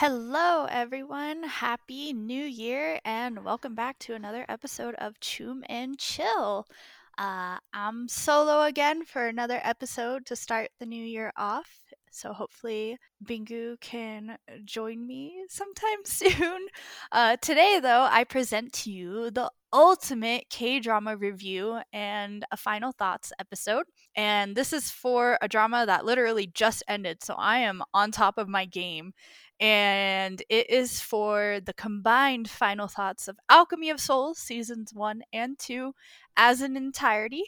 Hello, everyone. Happy New Year, and welcome back to another episode of Choom and Chill. Uh, I'm solo again for another episode to start the new year off. So hopefully, Bingu can join me sometime soon. Uh, today, though, I present to you the ultimate K drama review and a final thoughts episode. And this is for a drama that literally just ended. So I am on top of my game and it is for the combined final thoughts of Alchemy of Souls seasons 1 and 2 as an entirety.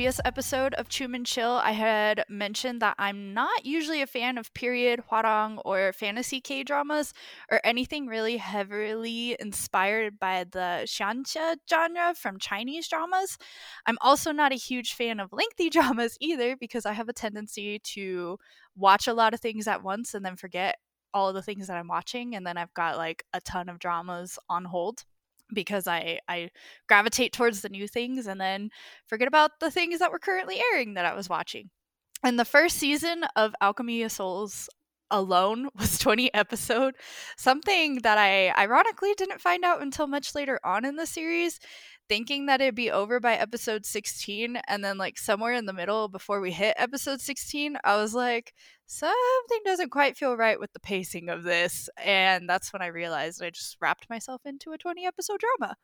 Previous episode of Choom and Chill, I had mentioned that I'm not usually a fan of period, hwarang, or fantasy K dramas, or anything really heavily inspired by the xianxia genre from Chinese dramas. I'm also not a huge fan of lengthy dramas either, because I have a tendency to watch a lot of things at once and then forget all the things that I'm watching, and then I've got like a ton of dramas on hold because I I gravitate towards the new things and then forget about the things that were currently airing that I was watching. And the first season of Alchemy of Souls alone was 20 episode something that i ironically didn't find out until much later on in the series thinking that it'd be over by episode 16 and then like somewhere in the middle before we hit episode 16 i was like something doesn't quite feel right with the pacing of this and that's when i realized i just wrapped myself into a 20 episode drama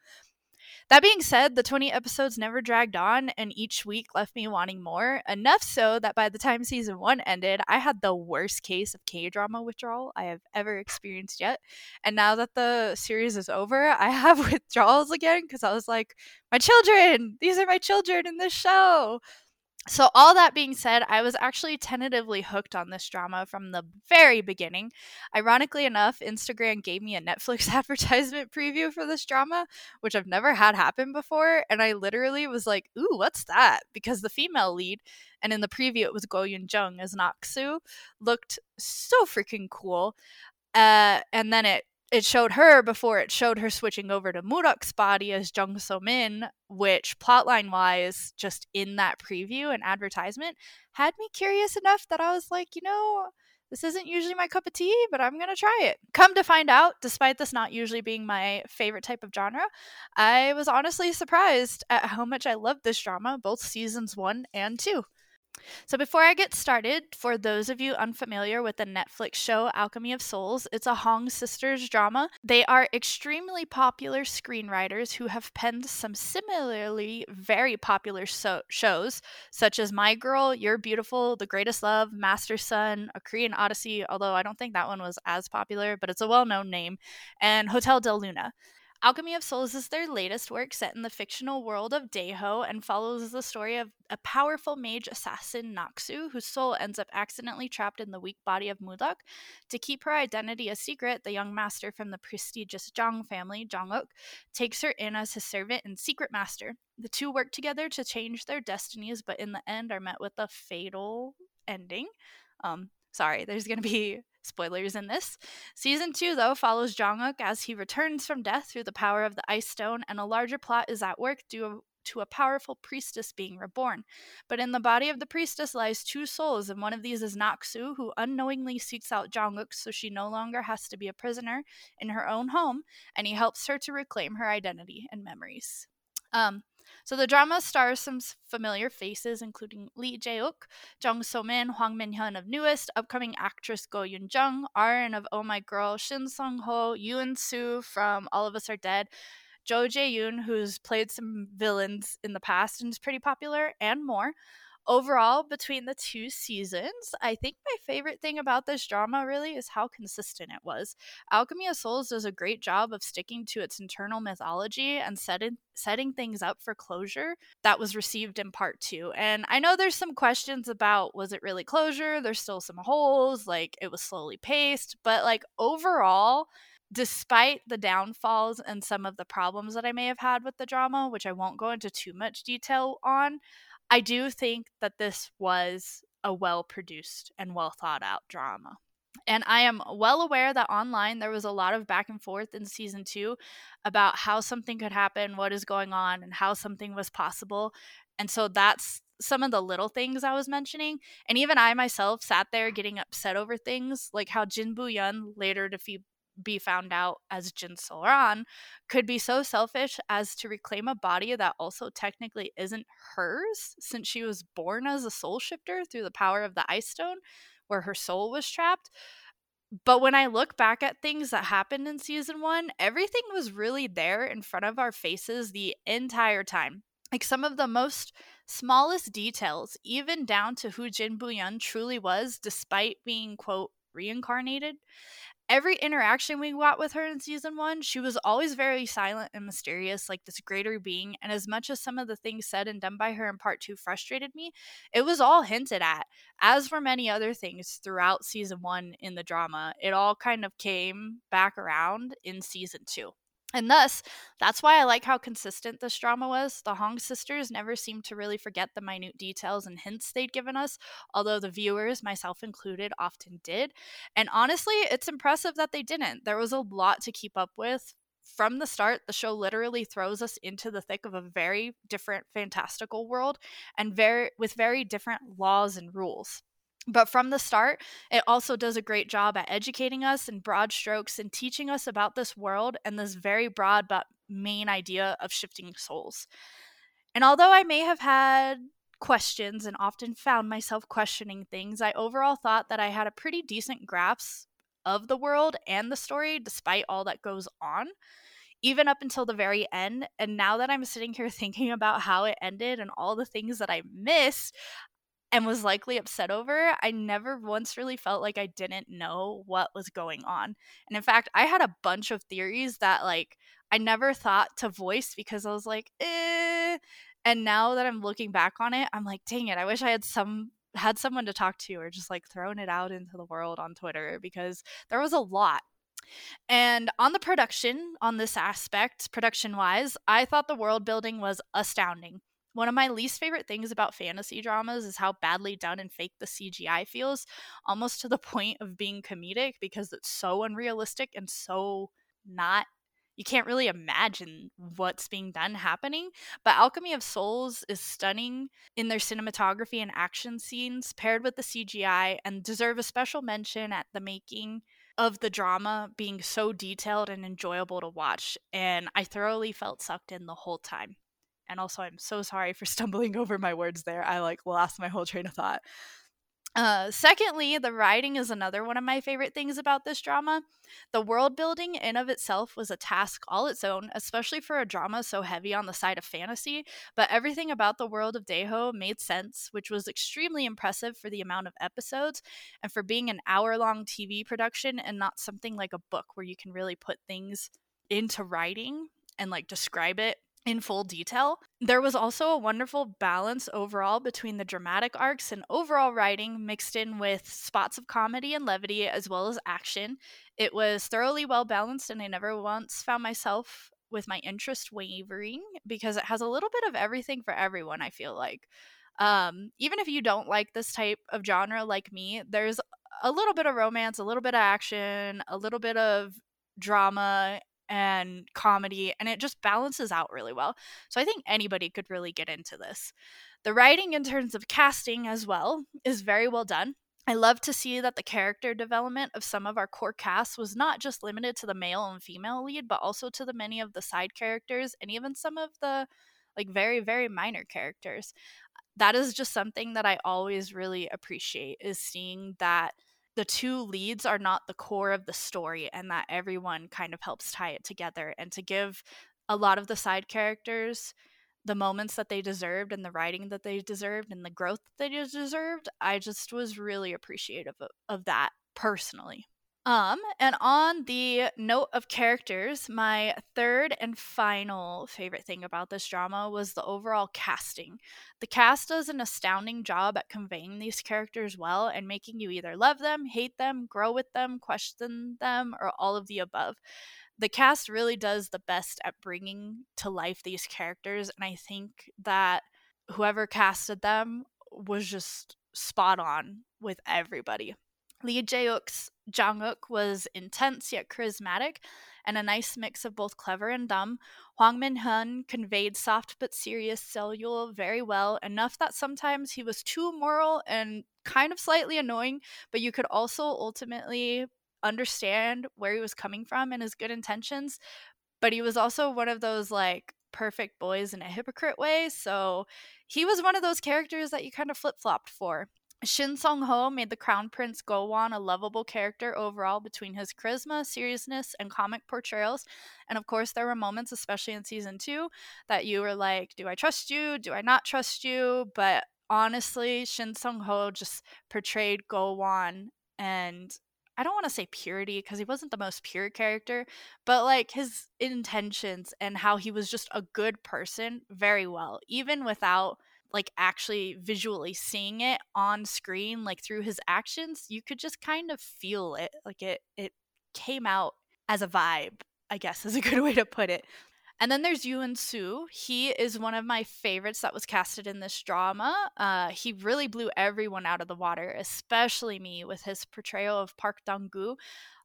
that being said, the 20 episodes never dragged on, and each week left me wanting more. Enough so that by the time season one ended, I had the worst case of K drama withdrawal I have ever experienced yet. And now that the series is over, I have withdrawals again because I was like, my children, these are my children in this show. So, all that being said, I was actually tentatively hooked on this drama from the very beginning. Ironically enough, Instagram gave me a Netflix advertisement preview for this drama, which I've never had happen before. And I literally was like, ooh, what's that? Because the female lead, and in the preview it was Go Yun Jung as Naksu, looked so freaking cool. Uh, and then it it showed her before it showed her switching over to Mudok's body as Jung So Min, which plotline wise, just in that preview and advertisement, had me curious enough that I was like, you know, this isn't usually my cup of tea, but I'm gonna try it. Come to find out, despite this not usually being my favorite type of genre, I was honestly surprised at how much I loved this drama, both seasons one and two. So, before I get started, for those of you unfamiliar with the Netflix show Alchemy of Souls, it's a Hong sisters drama. They are extremely popular screenwriters who have penned some similarly very popular so- shows, such as My Girl, You're Beautiful, The Greatest Love, Master Sun, A Korean Odyssey, although I don't think that one was as popular, but it's a well known name, and Hotel del Luna. Alchemy of Souls is their latest work set in the fictional world of Daeho and follows the story of a powerful mage assassin Naksu whose soul ends up accidentally trapped in the weak body of Mudok. To keep her identity a secret, the young master from the prestigious Jang family, Janguk, takes her in as his servant and secret master. The two work together to change their destinies, but in the end are met with a fatal ending. Um, sorry, there's going to be Spoilers in this. Season 2, though, follows Jang-uk as he returns from death through the power of the Ice Stone, and a larger plot is at work due to a powerful priestess being reborn. But in the body of the priestess lies two souls, and one of these is Naksu, who unknowingly seeks out Jang-uk so she no longer has to be a prisoner in her own home, and he helps her to reclaim her identity and memories. Um, so the drama stars some familiar faces, including Lee Jae-uk, Jung So-min, Hwang Min-hyun of NU'EST, upcoming actress Go Yoon-jung, Arin of Oh My Girl, Shin Sung-ho, Yoon Soo from All of Us Are Dead, Jo Jae-yoon, who's played some villains in the past and is pretty popular, and more overall, between the two seasons, I think my favorite thing about this drama really is how consistent it was. Alchemy of Souls does a great job of sticking to its internal mythology and setting setting things up for closure that was received in part two. And I know there's some questions about was it really closure? There's still some holes, like it was slowly paced, but like overall, despite the downfalls and some of the problems that I may have had with the drama, which I won't go into too much detail on, I do think that this was a well produced and well thought out drama. And I am well aware that online there was a lot of back and forth in season two about how something could happen, what is going on, and how something was possible. And so that's some of the little things I was mentioning. And even I myself sat there getting upset over things like how Jin Bu Yun later defeat be found out as Jin Soran could be so selfish as to reclaim a body that also technically isn't hers since she was born as a soul shifter through the power of the ice stone where her soul was trapped. But when I look back at things that happened in season 1, everything was really there in front of our faces the entire time. Like some of the most smallest details, even down to who Jin Bu Yun truly was, despite being, quote, reincarnated, every interaction we got with her in season one, she was always very silent and mysterious, like this greater being. And as much as some of the things said and done by her in part two frustrated me, it was all hinted at, as were many other things throughout season one in the drama. It all kind of came back around in season two. And thus, that's why I like how consistent this drama was. The Hong sisters never seemed to really forget the minute details and hints they'd given us, although the viewers, myself included, often did. And honestly, it's impressive that they didn't. There was a lot to keep up with. From the start, the show literally throws us into the thick of a very different fantastical world and very with very different laws and rules. But from the start, it also does a great job at educating us in broad strokes and teaching us about this world and this very broad but main idea of shifting souls. And although I may have had questions and often found myself questioning things, I overall thought that I had a pretty decent grasp of the world and the story despite all that goes on, even up until the very end. And now that I'm sitting here thinking about how it ended and all the things that I missed, and was likely upset over, I never once really felt like I didn't know what was going on. And in fact, I had a bunch of theories that like I never thought to voice because I was like, eh. And now that I'm looking back on it, I'm like, dang it, I wish I had some had someone to talk to or just like thrown it out into the world on Twitter because there was a lot. And on the production, on this aspect, production wise, I thought the world building was astounding. One of my least favorite things about fantasy dramas is how badly done and fake the CGI feels, almost to the point of being comedic because it's so unrealistic and so not you can't really imagine what's being done happening. But Alchemy of Souls is stunning in their cinematography and action scenes paired with the CGI and deserve a special mention at the making of the drama being so detailed and enjoyable to watch. And I thoroughly felt sucked in the whole time. And also, I'm so sorry for stumbling over my words there. I like lost my whole train of thought. Uh, secondly, the writing is another one of my favorite things about this drama. The world building in of itself was a task all its own, especially for a drama so heavy on the side of fantasy, but everything about the world of Daeho made sense, which was extremely impressive for the amount of episodes and for being an hour-long TV production and not something like a book where you can really put things into writing and like describe it in full detail. There was also a wonderful balance overall between the dramatic arcs and overall writing mixed in with spots of comedy and levity as well as action. It was thoroughly well balanced, and I never once found myself with my interest wavering because it has a little bit of everything for everyone, I feel like. Um, even if you don't like this type of genre like me, there's a little bit of romance, a little bit of action, a little bit of drama and comedy, and it just balances out really well. So I think anybody could really get into this. The writing, in terms of casting as well, is very well done. I love to see that the character development of some of our core casts was not just limited to the male and female lead, but also to the many of the side characters and even some of the like very, very minor characters. That is just something that I always really appreciate is seeing that the two leads are not the core of the story and that everyone kind of helps tie it together and to give a lot of the side characters the moments that they deserved and the writing that they deserved and the growth that they deserved i just was really appreciative of, of that personally Um, and on the note of characters, my third and final favorite thing about this drama was the overall casting. The cast does an astounding job at conveying these characters well and making you either love them, hate them, grow with them, question them, or all of the above. The cast really does the best at bringing to life these characters, and I think that whoever casted them was just spot on with everybody. Lee Jae-uk's Jang-uk was intense yet charismatic, and a nice mix of both clever and dumb. Hwang Min-hyun conveyed soft but serious Seol very well, enough that sometimes he was too moral and kind of slightly annoying, but you could also ultimately understand where he was coming from and his good intentions. But he was also one of those like perfect boys in a hypocrite way, so he was one of those characters that you kind of flip flopped for. Shin Song Ho made the Crown Prince Go-won a lovable character overall between his charisma, seriousness, and comic portrayals. And of course, there were moments, especially in season two, that you were like, Do I trust you? Do I not trust you? But honestly, Shin Song Ho just portrayed Go-won and I don't want to say purity because he wasn't the most pure character, but like his intentions and how he was just a good person very well, even without like actually visually seeing it on screen like through his actions you could just kind of feel it like it it came out as a vibe i guess is a good way to put it and then there's Yoon Soo. He is one of my favorites that was casted in this drama. Uh, he really blew everyone out of the water, especially me with his portrayal of Park Dong Gu.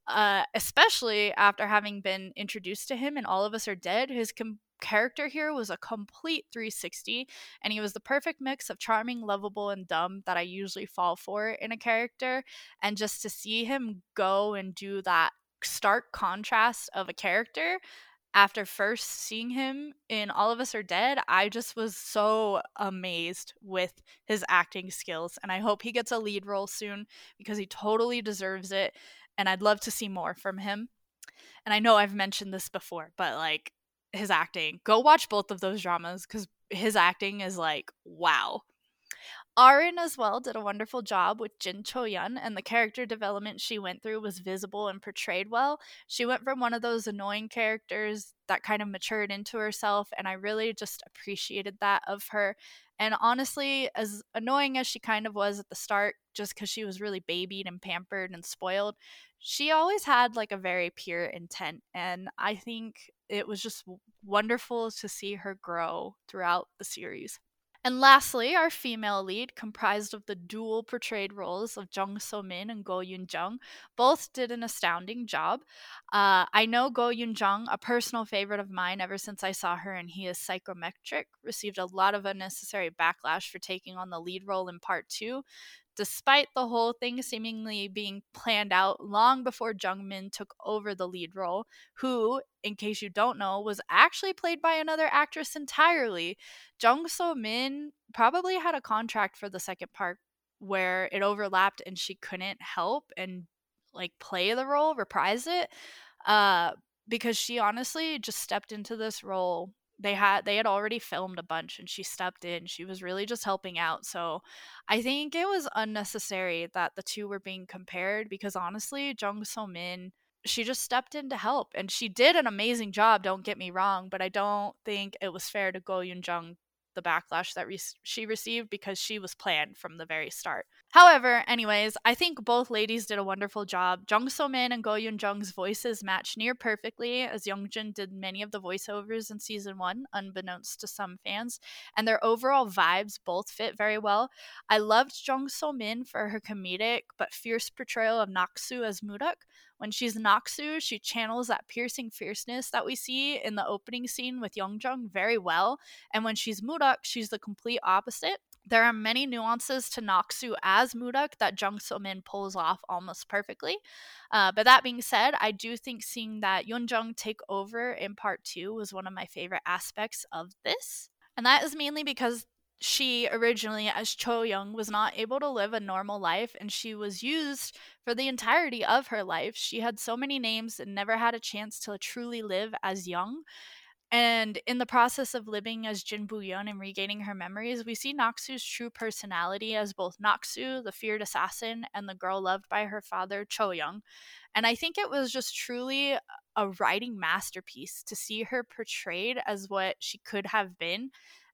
Uh, especially after having been introduced to him and All of Us Are Dead, his com- character here was a complete 360 and he was the perfect mix of charming lovable and dumb that i usually fall for in a character and just to see him go and do that stark contrast of a character after first seeing him in All of Us Are Dead, I just was so amazed with his acting skills. And I hope he gets a lead role soon because he totally deserves it. And I'd love to see more from him. And I know I've mentioned this before, but like his acting. Go watch both of those dramas because his acting is like wow. Arin as well did a wonderful job with Jin Cho-yeon, and the character development she went through was visible and portrayed well. She went from one of those annoying characters that kind of matured into herself, and I really just appreciated that of her. And honestly, as annoying as she kind of was at the start, just because she was really babied and pampered and spoiled, she always had like a very pure intent. And I think it was just wonderful to see her grow throughout the series. And lastly, our female lead, comprised of the dual portrayed roles of Jung So Min and Go Yoon Jung, both did an astounding job. Uh, I know Go Yoon Jung, a personal favorite of mine ever since I saw her in He is Psychometric, received a lot of unnecessary backlash for taking on the lead role in part two despite the whole thing seemingly being planned out long before Jungmin took over the lead role, who, in case you don't know, was actually played by another actress entirely. Jung So Min probably had a contract for the second part where it overlapped and she couldn't help and like play the role, reprise it. Uh, because she honestly just stepped into this role they had they had already filmed a bunch and she stepped in she was really just helping out so i think it was unnecessary that the two were being compared because honestly jung so min she just stepped in to help and she did an amazing job don't get me wrong but i don't think it was fair to go yoon jung the backlash that re- she received because she was planned from the very start. However, anyways, I think both ladies did a wonderful job. Jung So Min and Go Yoon Jung's voices match near perfectly, as Yoon Jung did many of the voiceovers in season one, unbeknownst to some fans, and their overall vibes both fit very well. I loved Jung So Min for her comedic but fierce portrayal of Naksu as Mudok, when she's Naksu, she channels that piercing fierceness that we see in the opening scene with Yoon Jung very well. And when she's Mudok, she's the complete opposite. There are many nuances to Naksu as Mudok that Jung So Min pulls off almost perfectly. Uh, but that being said, I do think seeing that Yoon take over in part two was one of my favorite aspects of this. And that is mainly because she originally, as Cho Young, was not able to live a normal life and she was used for the entirety of her life. She had so many names and never had a chance to truly live as Young. And in the process of living as Jin Bu Yeon and regaining her memories, we see Naksu's true personality as both Naksu, the feared assassin, and the girl loved by her father, Cho Young. And I think it was just truly a writing masterpiece to see her portrayed as what she could have been.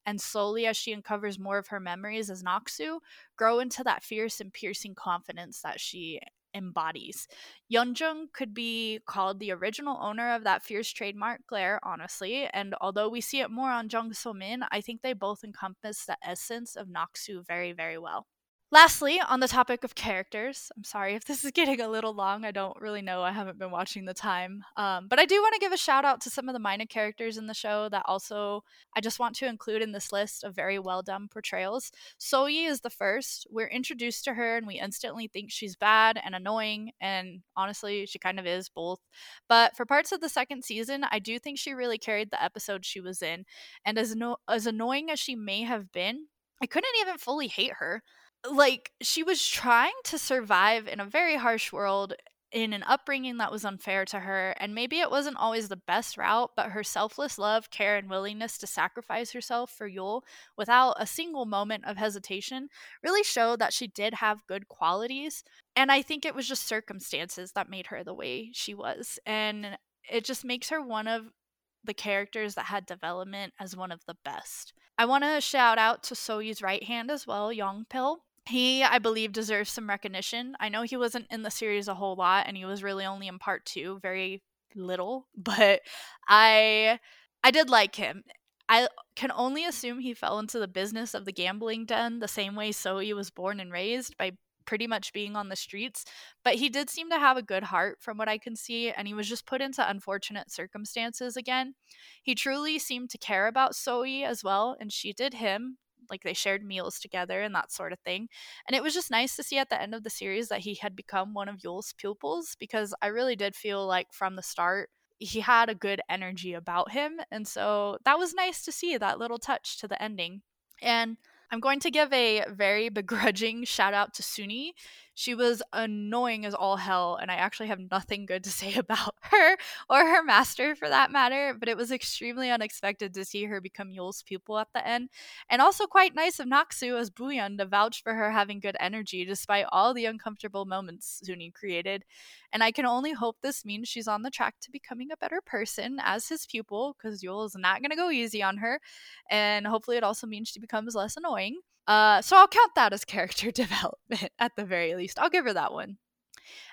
And slowly, as she uncovers more of her memories as Naksu, grow into that fierce and piercing confidence that she embodies. Yoon Jung could be called the original owner of that fierce trademark glare, honestly, and although we see it more on Jung So Min, I think they both encompass the essence of Naksu very, very well. Lastly, on the topic of characters, I'm sorry if this is getting a little long. I don't really know. I haven't been watching the time. Um, but I do want to give a shout out to some of the minor characters in the show that also I just want to include in this list of very well done portrayals. Soyi is the first. We're introduced to her and we instantly think she's bad and annoying. And honestly, she kind of is both. But for parts of the second season, I do think she really carried the episode she was in. And as, no- as annoying as she may have been, I couldn't even fully hate her like she was trying to survive in a very harsh world in an upbringing that was unfair to her and maybe it wasn't always the best route but her selfless love care and willingness to sacrifice herself for yul without a single moment of hesitation really showed that she did have good qualities and i think it was just circumstances that made her the way she was and it just makes her one of the characters that had development as one of the best. I want to shout out to soyi's right hand as well Yongpil he i believe deserves some recognition. I know he wasn't in the series a whole lot and he was really only in part two very little but i i did like him. I can only assume he fell into the business of the gambling den the same way Soyi was born and raised by pretty much being on the streets but he did seem to have a good heart from what i can see and he was just put into unfortunate circumstances again. He truly seemed to care about Soyi as well and she did him like they shared meals together and that sort of thing. And it was just nice to see at the end of the series that he had become one of Yul's pupils because I really did feel like from the start he had a good energy about him. And so that was nice to see that little touch to the ending. And I'm going to give a very begrudging shout out to Suni. She was annoying as all hell, and I actually have nothing good to say about her or her master for that matter, but it was extremely unexpected to see her become Yul's pupil at the end. And also quite nice of Naksu as Buyeon to vouch for her having good energy despite all the uncomfortable moments Suni created. And I can only hope this means she's on the track to becoming a better person as his pupil, because Yul is not going to go easy on her. And hopefully, it also means she becomes less annoying. Uh, so I'll count that as character development at the very least. I'll give her that one.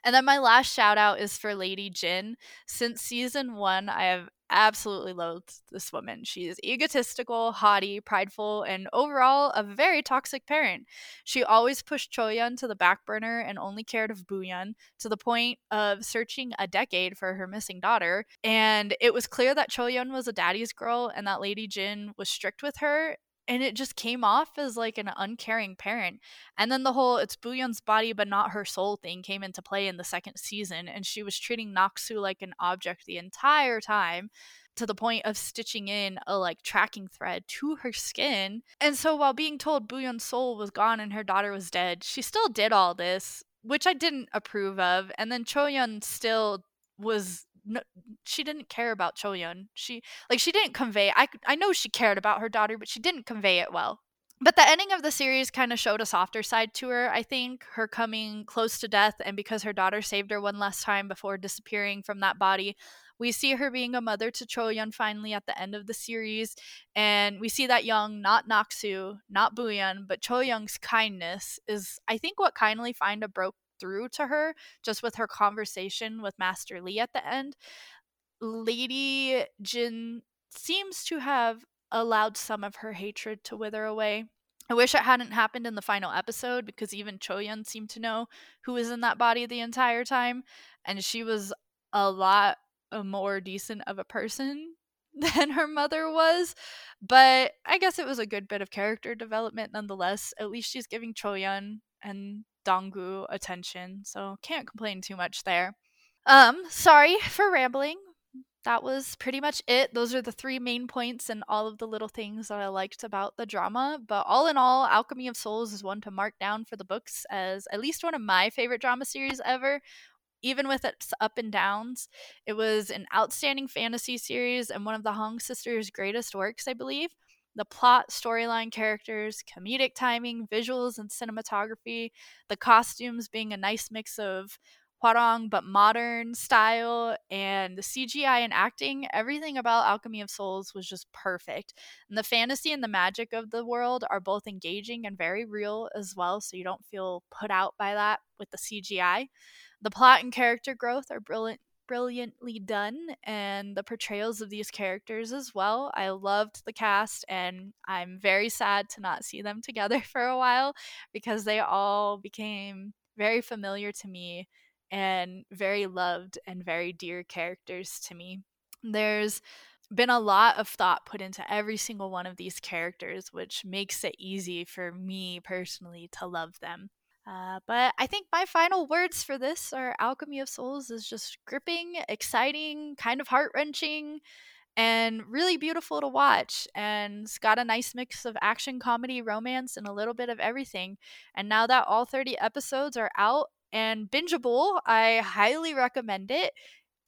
And then my last shout out is for Lady Jin. Since season one, I have absolutely loathed this woman. She is egotistical, haughty, prideful, and overall a very toxic parent. She always pushed Choyun to the back burner and only cared of Buyeon to the point of searching a decade for her missing daughter. And it was clear that Choyun was a daddy's girl and that Lady Jin was strict with her and it just came off as like an uncaring parent. And then the whole it's Buyeon's body but not her soul thing came into play in the second season, and she was treating Naksu like an object the entire time to the point of stitching in a like tracking thread to her skin. And so while being told Buyeon's soul was gone and her daughter was dead, she still did all this, which I didn't approve of. And then Choyun still was no, she didn't care about Choyun. She like she didn't convey. I I know she cared about her daughter, but she didn't convey it well. But the ending of the series kind of showed a softer side to her, I think, her coming close to death and because her daughter saved her one last time before disappearing from that body. We see her being a mother to Choyun finally at the end of the series, and we see that young, not Naksu, not Buyeon, but Choyun's kindness is, I think, what kindly find a broke through to her just with her conversation with Master Lee at the end. Lady Jin seems to have allowed some of her hatred to wither away. I wish it hadn't happened in the final episode because even Choyun seemed to know who was in that body the entire time, and she was a lot uh, more decent of a person than her mother was. But I guess it was a good bit of character development nonetheless. At least she's giving Choyun and Donggu attention, so can't complain too much there. Um, sorry for rambling. That was pretty much it. Those are the three main points and all of the little things that I liked about the drama. But all in all, Alchemy of Souls is one to mark down for the books as at least one of my favorite drama series ever. Even with its up and downs, it was an outstanding fantasy series and one of the Hong sisters' greatest works, I believe. The plot, storyline, characters, comedic timing, visuals, and cinematography, the costumes being a nice mix of Hwarang, but modern style and the CGI and acting, everything about Alchemy of Souls was just perfect. And the fantasy and the magic of the world are both engaging and very real as well, so you don't feel put out by that with the CGI. The plot and character growth are brilliant brilliantly done and the portrayals of these characters as well. I loved the cast and I'm very sad to not see them together for a while because they all became very familiar to me and very loved and very dear characters to me. There's been a lot of thought put into every single one of these characters, which makes it easy for me personally to love them. Uh, but I think my final words for this are Alchemy of Souls is just gripping, exciting, kind of heart wrenching, and really beautiful to watch. And it's got a nice mix of action, comedy, romance, and a little bit of everything. And now that all 30 episodes are out and bingeable, I highly recommend it.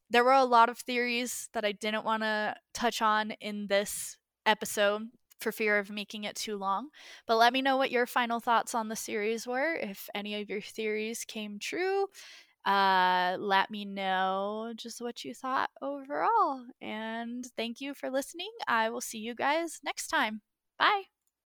There were a lot of theories that I didn't want to touch on in this episode for fear of making it too long. But let me know what your final thoughts on the series were. If any of your theories came true, uh, let me know just what you thought overall. And thank you for listening. I will see you guys next time. Bye.